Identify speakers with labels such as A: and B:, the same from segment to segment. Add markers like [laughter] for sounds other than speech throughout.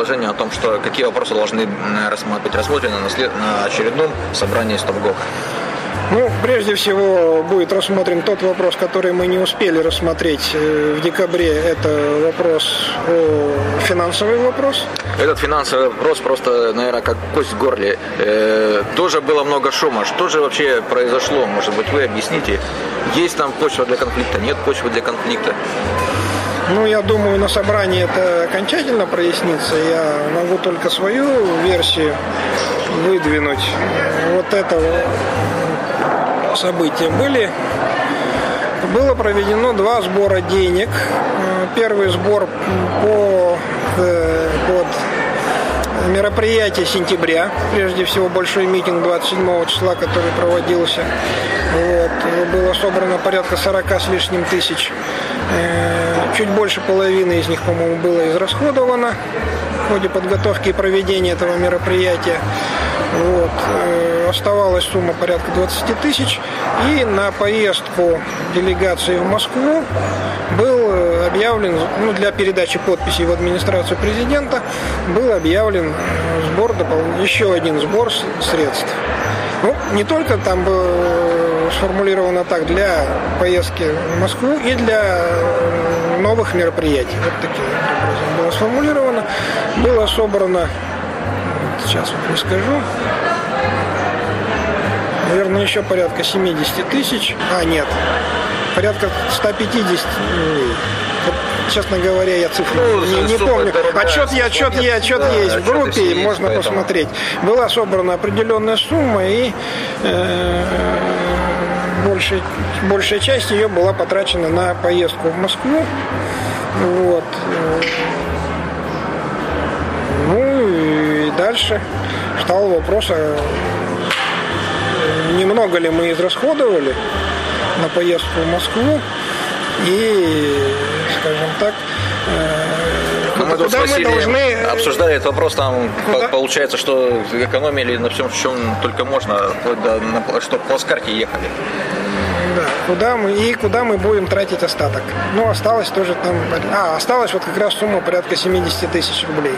A: положение о том, что какие вопросы должны быть рассмотрены на, след... на очередном собрании Стопгока?
B: Ну, прежде всего будет рассмотрен тот вопрос, который мы не успели рассмотреть э, в декабре. Это вопрос, финансовый вопрос.
A: Этот финансовый вопрос просто, наверное, как кость в горле. Э, тоже было много шума. Что же вообще произошло? Может быть, вы объясните? Есть там почва для конфликта? Нет почвы для конфликта?
B: Ну, я думаю, на собрании это окончательно прояснится. Я могу только свою версию выдвинуть. Вот этого события были. Было проведено два сбора денег. Первый сбор по, э, под мероприятие сентября, прежде всего большой митинг 27 числа, который проводился. Вот. Было собрано порядка 40 с лишним тысяч. Чуть больше половины из них, по-моему, было израсходовано в ходе подготовки и проведения этого мероприятия. Вот. Э, оставалась сумма порядка 20 тысяч. И на поездку делегации в Москву был э, объявлен, ну, для передачи подписей в администрацию президента, был объявлен э, сбор, еще один сбор средств. Ну, не только там было сформулировано так для поездки в Москву и для новых мероприятий. Вот таким образом было сформулировано. Было собрано сейчас вот не скажу. Наверное, еще порядка 70 тысяч. А, нет. Порядка 150. Вот, честно говоря, я цифру ну, не, не помню. Отчет, я, отчет, я, отчет да, есть в группе, есть, можно поэтому. посмотреть. Была собрана определенная сумма, и э, большая, большая часть ее была потрачена на поездку в Москву. Вот. дальше стал вопрос, а немного ли мы израсходовали на поездку в Москву и, скажем так,
A: э, мы куда мы должны... обсуждали этот вопрос, там куда? получается, что экономили на всем, чем только можно, до, на, что по карте ехали.
B: Да, куда мы и куда мы будем тратить остаток. Ну, осталось тоже там... А, осталось вот как раз сумма порядка 70 тысяч рублей.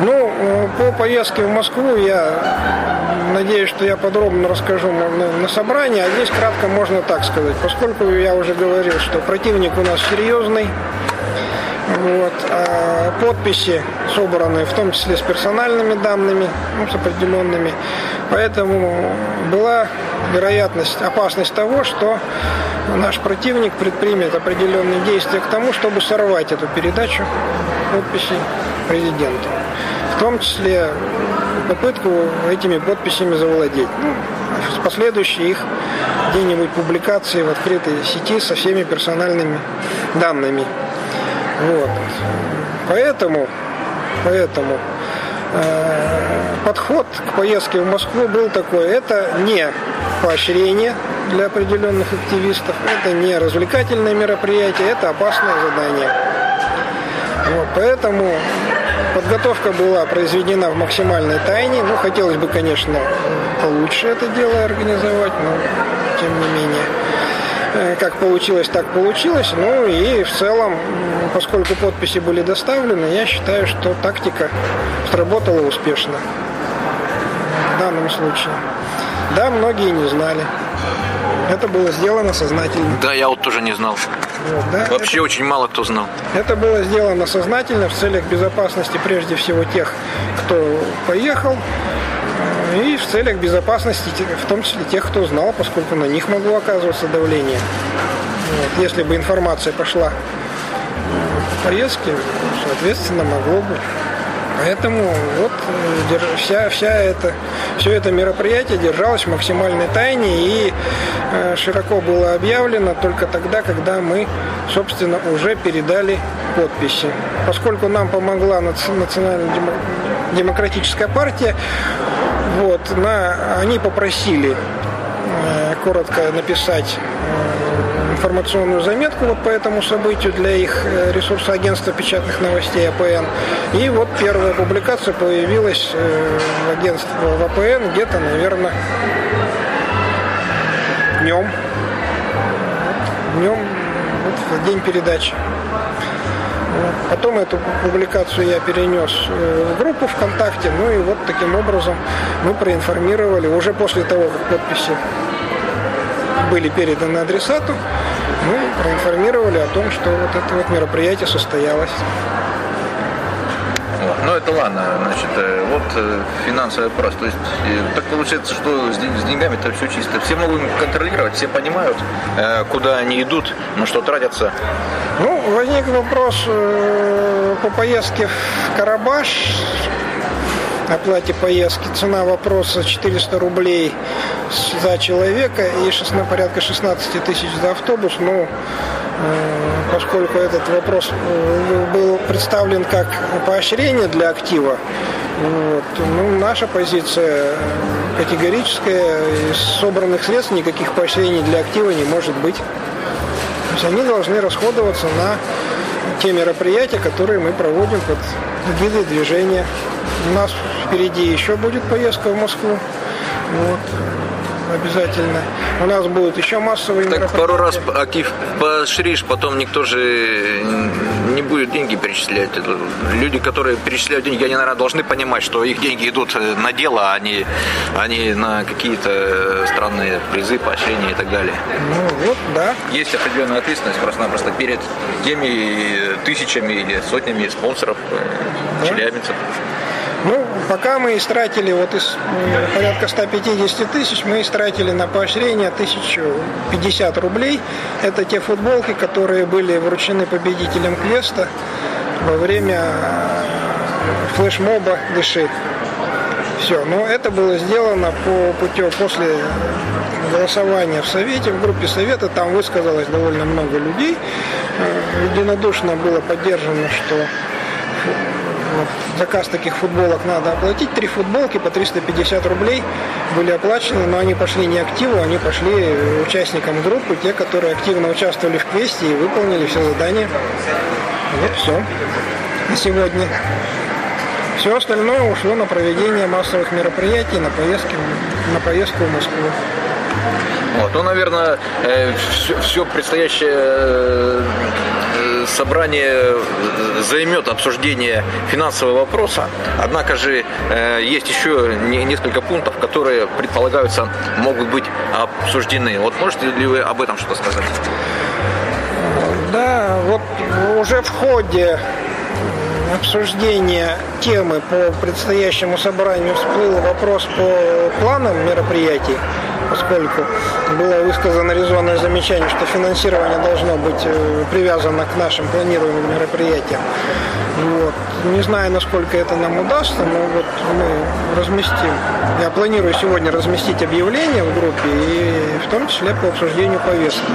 B: Ну, по поездке в Москву я надеюсь, что я подробно расскажу на, на собрании, а здесь кратко можно так сказать. Поскольку я уже говорил, что противник у нас серьезный, вот, а подписи собраны в том числе с персональными данными, ну, с определенными. Поэтому была вероятность, опасность того, что наш противник предпримет определенные действия к тому, чтобы сорвать эту передачу подписей президенту. В том числе попытку этими подписями завладеть. Ну, последующие их где-нибудь публикации в открытой сети со всеми персональными данными. Вот. Поэтому, поэтому э, подход к поездке в Москву был такой. Это не поощрение для определенных активистов, это не развлекательное мероприятие, это опасное задание. Вот, поэтому подготовка была произведена в максимальной тайне. Ну, хотелось бы, конечно, получше это дело организовать, но тем не менее. Э, как получилось, так получилось. Ну и в целом, поскольку подписи были доставлены, я считаю, что тактика сработала успешно в данном случае. Да, многие не знали. Это было сделано сознательно.
A: Да, я вот тоже не знал. Вот, да? Вообще это, очень мало кто знал.
B: Это было сделано сознательно в целях безопасности прежде всего тех, кто поехал, э, и в целях безопасности, в том числе тех, кто знал, поскольку на них могло оказываться давление. Вот. Если бы информация пошла по поездке, соответственно, могло бы Поэтому вот э, вся, вся это, все это мероприятие держалось в максимальной тайне и э, широко было объявлено только тогда, когда мы, собственно, уже передали подписи. Поскольку нам помогла Национально-демократическая партия, вот, на, они попросили э, коротко написать информационную заметку вот по этому событию для их э, ресурса агентства печатных новостей АПН. И вот первая публикация появилась э, в агентстве в АПН где-то, наверное, днем. Днем, вот в день передачи. Потом эту публикацию я перенес э, в группу ВКонтакте, ну и вот таким образом мы проинформировали уже после того, как подписи были переданы адресату, мы проинформировали о том, что вот это вот мероприятие состоялось.
A: Вот. Ну это ладно, значит, э, вот э, финансовый вопрос. То есть так получается, что с деньгами это все чисто. Все могут контролировать, все понимают, куда они идут, на что тратятся.
B: Ну, возник вопрос по поездке в Карабаш, оплате поездки. Цена вопроса 400 рублей за человека и 16, порядка 16 тысяч за автобус. Ну, поскольку этот вопрос э, был представлен как поощрение для актива, вот, ну, наша позиция категорическая. Из собранных средств никаких поощрений для актива не может быть. То есть они должны расходоваться на те мероприятия, которые мы проводим под гидой движения. У нас впереди еще будет поездка в Москву. Вот обязательно. У нас будут еще массовые
A: так пару раз Акиф поощришь, потом никто же не будет деньги перечислять. Люди, которые перечисляют деньги, они, наверное, должны понимать, что их деньги идут на дело, а не, а не на какие-то странные призы, поощрения и так далее.
B: Ну вот, да.
A: Есть определенная ответственность просто-напросто перед теми тысячами или сотнями спонсоров, э, да. челябинцев.
B: Пока мы истратили вот из порядка 150 тысяч, мы истратили на поощрение 1050 рублей. Это те футболки, которые были вручены победителям квеста во время флешмоба «Дыши». Все, но это было сделано по путем после голосования в Совете, в группе Совета, там высказалось довольно много людей. Э, единодушно было поддержано, что заказ таких футболок надо оплатить. Три футболки по 350 рублей были оплачены, но они пошли не активу, они пошли участникам группы, те, которые активно участвовали в квесте и выполнили все задания. Вот все на сегодня. Все остальное ушло на проведение массовых мероприятий, на поездки, на поездку в Москву.
A: Вот. Ну, наверное, все, э, все предстоящее э, собрание займет обсуждение финансового вопроса, однако же э, есть еще несколько пунктов, которые предполагаются могут быть обсуждены. Вот можете ли вы об этом что-то сказать?
B: Да, вот уже в ходе обсуждения темы по предстоящему собранию всплыл вопрос по планам мероприятий поскольку было высказано резонное замечание, что финансирование должно быть э, привязано к нашим планируемым мероприятиям. Вот. Не знаю, насколько это нам удастся, но вот мы разместим. Я планирую сегодня разместить объявление в группе и в том числе по обсуждению повестки.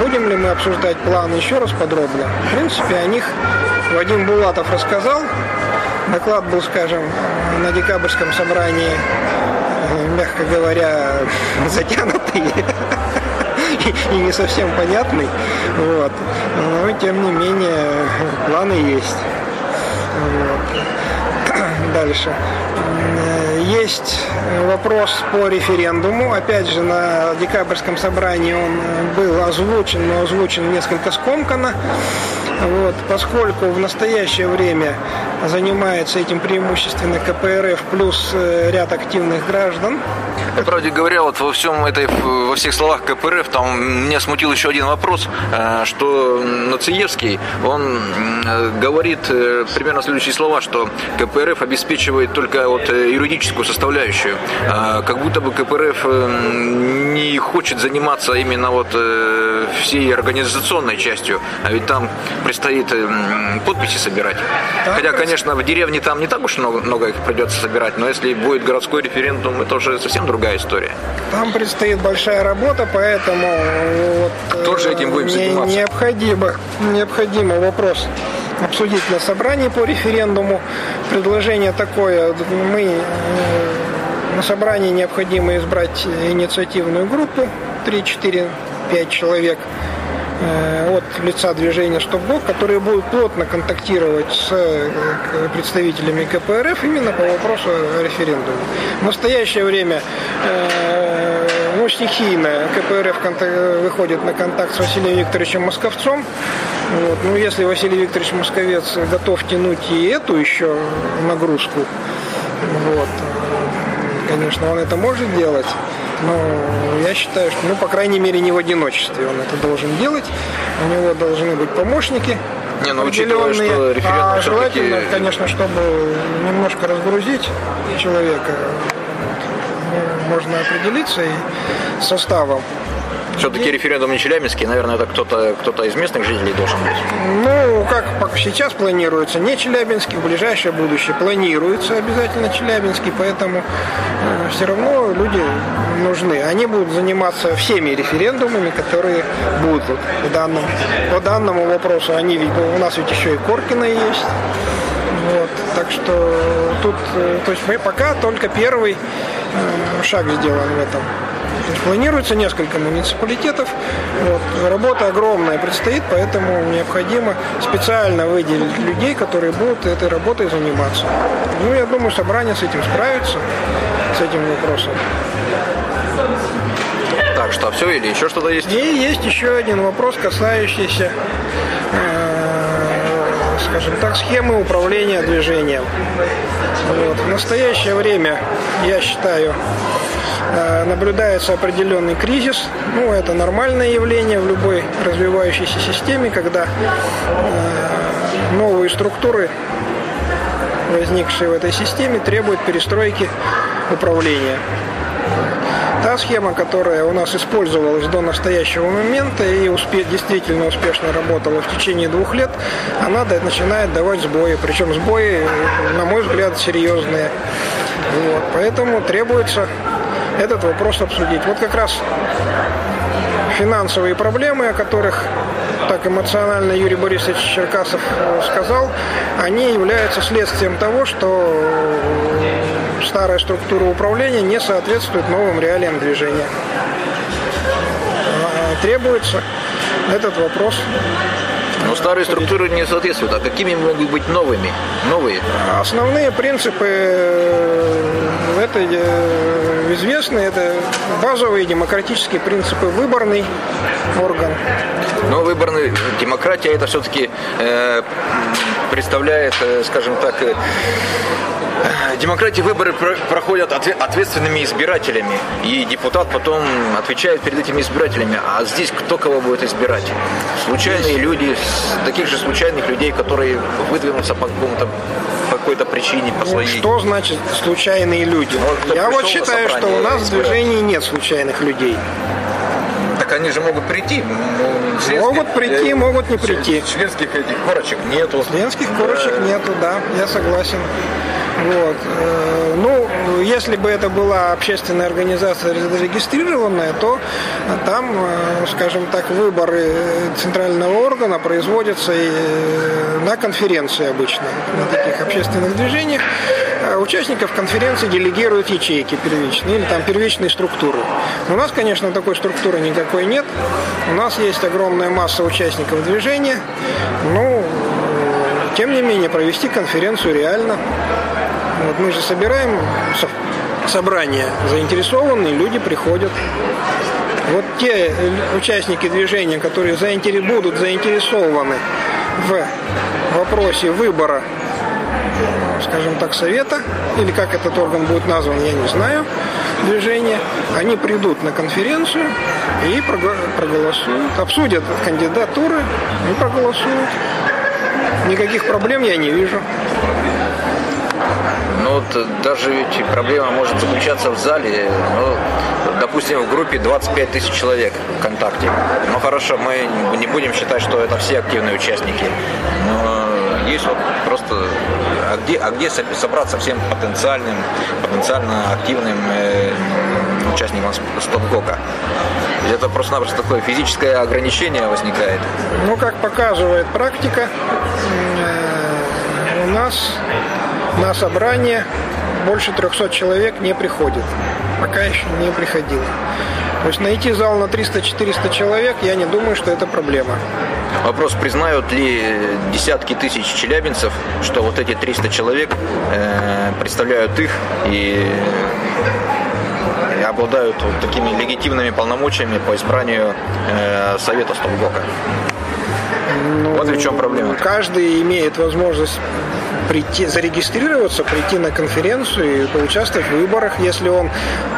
B: Будем ли мы обсуждать план еще раз подробно? В принципе, о них Вадим Булатов рассказал. Доклад был, скажем, на декабрьском собрании мягко говоря, затянутый и не совсем понятный. Вот. Но, тем не менее, планы есть. Вот. [clears throat] Дальше. Есть вопрос по референдуму. Опять же, на декабрьском собрании он был озвучен, но озвучен несколько скомканно. Вот, поскольку в настоящее время занимается этим преимущественно КПРФ плюс э, ряд активных граждан.
A: По правде говоря, вот во всем этой, во всех словах КПРФ, там меня смутил еще один вопрос, э, что Нациевский, он э, говорит примерно следующие слова, что КПРФ обеспечивает только вот юридическую составляющую, как будто бы КПРФ не хочет заниматься именно вот всей организационной частью, а ведь там предстоит подписи собирать. Да, Хотя, конечно, в деревне там не так уж много, много их придется собирать, но если будет городской референдум, это уже совсем другая история.
B: Там предстоит большая работа, поэтому вот,
A: Кто же этим будем заниматься?
B: Необходимо, необходимо вопрос обсудить на собрании по референдуму. Предложение такое, мы э, на собрании необходимо избрать инициативную группу 3-4-5 человек – Э, от лица движения «Стоп-Блок», которые будут плотно контактировать с э, представителями КПРФ именно по вопросу о референдуме. В настоящее время э, ну, стихийно КПРФ выходит на контакт с Василием Викторовичем Московцом. Вот. Ну, если Василий Викторович Московец готов тянуть и эту еще нагрузку, вот, конечно, он это может делать. Но я считаю, что, ну, по крайней мере, не в одиночестве он это должен делать. У него должны быть помощники,
A: не, ну учитывая, что референдум
B: а желательно, конечно, чтобы немножко разгрузить человека, ну, можно определиться и составом.
A: Все-таки референдум не Челябинский, наверное, это кто-то кто из местных жителей должен быть.
B: Ну, как сейчас планируется, не Челябинский, в ближайшее будущее планируется обязательно Челябинский, поэтому э, все равно люди нужны. Они будут заниматься всеми референдумами, которые будут по данному, по данному вопросу. Они, у нас ведь еще и Коркина есть. Вот, так что тут, э, то есть мы пока только первый э, шаг сделан в этом. Планируется несколько муниципалитетов. Вот. Работа огромная предстоит, поэтому необходимо специально выделить людей, которые будут этой работой заниматься. Ну, я думаю, собрание с этим справится, с этим вопросом.
A: Так, что, все или еще что-то есть?
B: И есть еще один вопрос, касающийся э, скажем так, схемы управления движением. Вот. В настоящее время, я считаю, Э, наблюдается определенный кризис. Ну, это нормальное явление в любой развивающейся системе, когда э, новые структуры, возникшие в этой системе, требуют перестройки управления. Та схема, которая у нас использовалась до настоящего момента и успе действительно успешно работала в течение двух лет, она начинает давать сбои. Причем сбои, на мой взгляд, серьезные. Вот. Поэтому требуется этот вопрос обсудить. Вот как раз финансовые проблемы, о которых так эмоционально Юрий Борисович Черкасов э, сказал, они являются следствием того, что старая структура управления не соответствует новым реалиям движения. А, требуется этот вопрос
A: но старые структуры не соответствуют. А какими могут быть новыми? Новые?
B: Основные принципы э, это э, известны. Это базовые демократические принципы. Выборный орган.
A: Но выборный демократия это все-таки э, представляет, скажем так, демократии выборы проходят ответственными избирателями, и депутат потом отвечает перед этими избирателями. А здесь кто кого будет избирать? Случайные люди, таких же случайных людей, которые выдвинутся по какому-то по какой-то причине, по своей.
B: Что значит случайные люди? Вот, Я вот считаю, что у нас в движении нет случайных людей.
A: Так они же могут прийти.
B: Ну, могут прийти, э, могут не прийти.
A: Членских этих корочек нету.
B: Членских корочек да. нету, да, я согласен. Вот. Э, ну, если бы это была общественная организация зарегистрированная, то там, э, скажем так, выборы центрального органа производятся э, на конференции обычно, на таких общественных движениях. А участников конференции делегируют ячейки первичные или там первичные структуры. У нас, конечно, такой структуры никакой нет. У нас есть огромная масса участников движения. Ну, тем не менее, провести конференцию реально. Вот мы же собираем собрание, заинтересованные люди приходят. Вот те участники движения, которые заинтерес, будут заинтересованы в вопросе выбора, скажем так, совета, или как этот орган будет назван, я не знаю, движения, они придут на конференцию и проголосуют, обсудят кандидатуры и проголосуют. Никаких проблем я не вижу.
A: Вот даже ведь проблема может заключаться в зале, ну, допустим, в группе 25 тысяч человек ВКонтакте. Ну хорошо, мы не будем считать, что это все активные участники. Но есть вот просто, а где, а где собраться всем потенциальным, потенциально активным э, участникам стоп-гока? Это просто-напросто такое физическое ограничение возникает.
B: Ну, как показывает практика, э, у нас на собрание больше 300 человек не приходит. Пока еще не приходило. То есть найти зал на 300-400 человек, я не думаю, что это проблема.
A: Вопрос, признают ли десятки тысяч челябинцев, что вот эти 300 человек э, представляют их, и обладают вот такими легитимными полномочиями по избранию э, Совета Стопгока.
B: Ну, вот в чем проблема. Каждый имеет возможность прийти, зарегистрироваться, прийти на конференцию и поучаствовать в выборах. Если он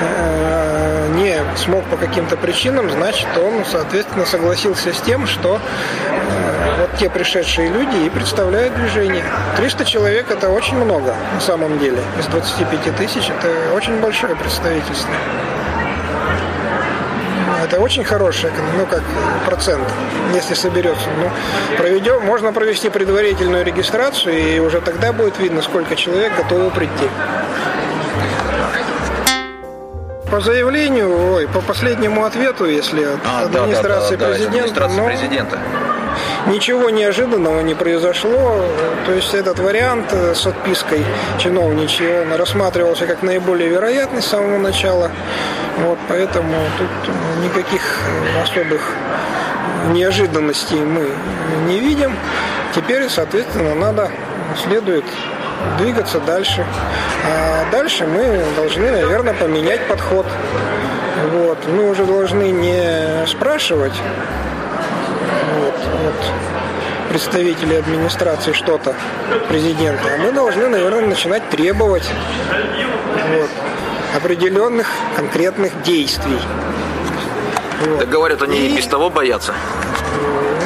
B: э, не смог по каким-то причинам, значит, он, соответственно, согласился с тем, что э, вот те пришедшие люди и представляют движение. 300 человек – это очень много на самом деле. Из 25 тысяч – это очень большое представительство. Это очень хороший, ну как процент, если соберется. Ну, проведем, можно провести предварительную регистрацию, и уже тогда будет видно, сколько человек готовы прийти. По заявлению, ой, по последнему ответу, если от а, администрации да, да, да, президента, администрации
A: но... президента
B: Ничего неожиданного не произошло. То есть этот вариант э, с отпиской чиновничьей, он рассматривался как наиболее вероятный с самого начала. Вот, поэтому тут никаких особых неожиданностей мы не видим. Теперь, соответственно, надо, следует двигаться дальше. А дальше мы должны, наверное, поменять подход. Вот. Мы уже должны не спрашивать, от представителей администрации что-то президента, а мы должны, наверное, начинать требовать вот, определенных конкретных действий.
A: Вот. Так говорят, они и без того боятся.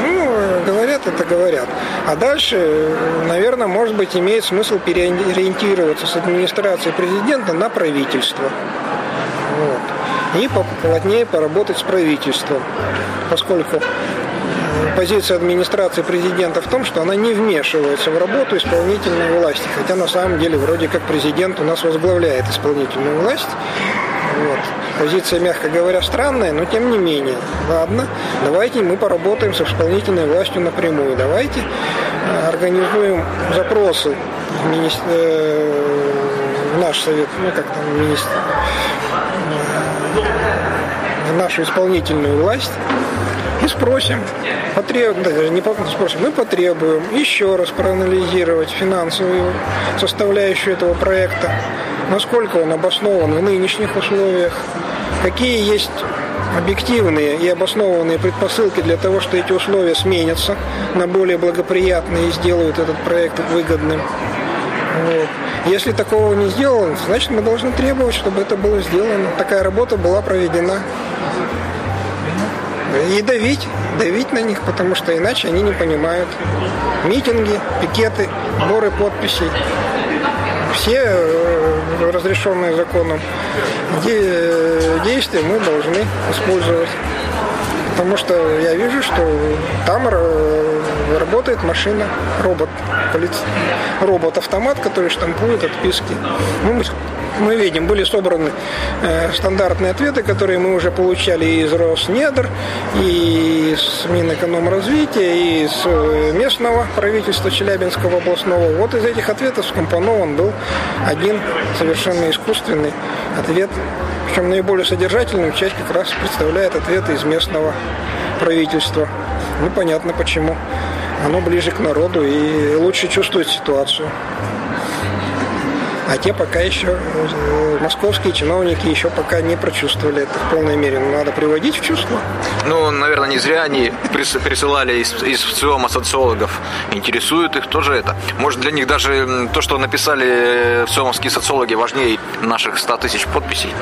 B: Ну, говорят, это говорят. А дальше, наверное, может быть, имеет смысл переориентироваться с администрации президента на правительство. Вот. И плотнее поработать с правительством. Поскольку позиция администрации президента в том, что она не вмешивается в работу исполнительной власти, хотя на самом деле вроде как президент у нас возглавляет исполнительную власть. Вот. Позиция, мягко говоря, странная, но тем не менее. Ладно, давайте мы поработаем с исполнительной властью напрямую. Давайте э, организуем запросы в, мини... Э, в наш совет, ну как там, министр... Э, в нашу исполнительную власть и спросим, потребуем, даже не спросим, мы потребуем еще раз проанализировать финансовую составляющую этого проекта, насколько он обоснован в нынешних условиях, какие есть объективные и обоснованные предпосылки для того, что эти условия сменятся на более благоприятные и сделают этот проект выгодным. Вот. Если такого не сделано, значит мы должны требовать, чтобы это было сделано. Такая работа была проведена и давить, давить на них, потому что иначе они не понимают. Митинги, пикеты, сборы подписей, все э, разрешенные законом действия мы должны использовать. Потому что я вижу, что там работает машина, робот, робот-автомат, который штампует отписки. Ну, мы видим, были собраны э, стандартные ответы, которые мы уже получали из Роснедр, и из Минэкономразвития, и из э, местного правительства Челябинского областного. Вот из этих ответов скомпонован был один совершенно искусственный ответ. Причем наиболее содержательную часть как раз представляет ответы из местного правительства. Ну, понятно почему. Оно ближе к народу и лучше чувствует ситуацию. А те пока еще, э, московские чиновники еще пока не прочувствовали это в полной мере. Но надо приводить в чувство.
A: Ну, наверное, не зря они присылали из, из ВЦИОМа социологов. Интересует их тоже это. Может, для них даже то, что написали ВЦИОМовские социологи, важнее наших 100 тысяч подписей?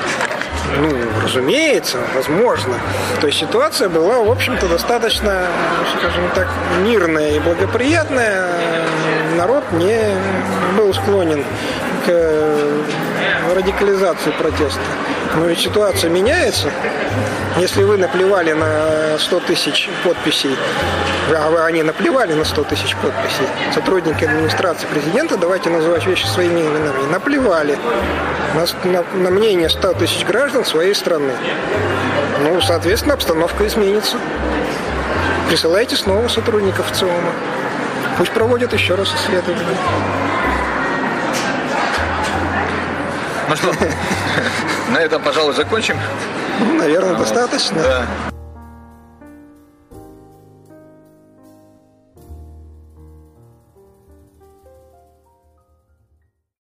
B: Ну, разумеется, возможно. То есть ситуация была, в общем-то, достаточно, скажем так, мирная и благоприятная. Народ не был склонен к радикализации протеста. Но ведь ситуация меняется. Если вы наплевали на 100 тысяч подписей, а вы, они наплевали на 100 тысяч подписей, сотрудники администрации президента, давайте называть вещи своими именами, наплевали на, на, на мнение 100 тысяч граждан своей страны. Ну, соответственно, обстановка изменится. Присылайте снова сотрудников ЦИОМа. Пусть проводят еще раз исследование.
A: Ну что, [laughs] на этом, пожалуй, закончим.
B: Наверное, достаточно. Да.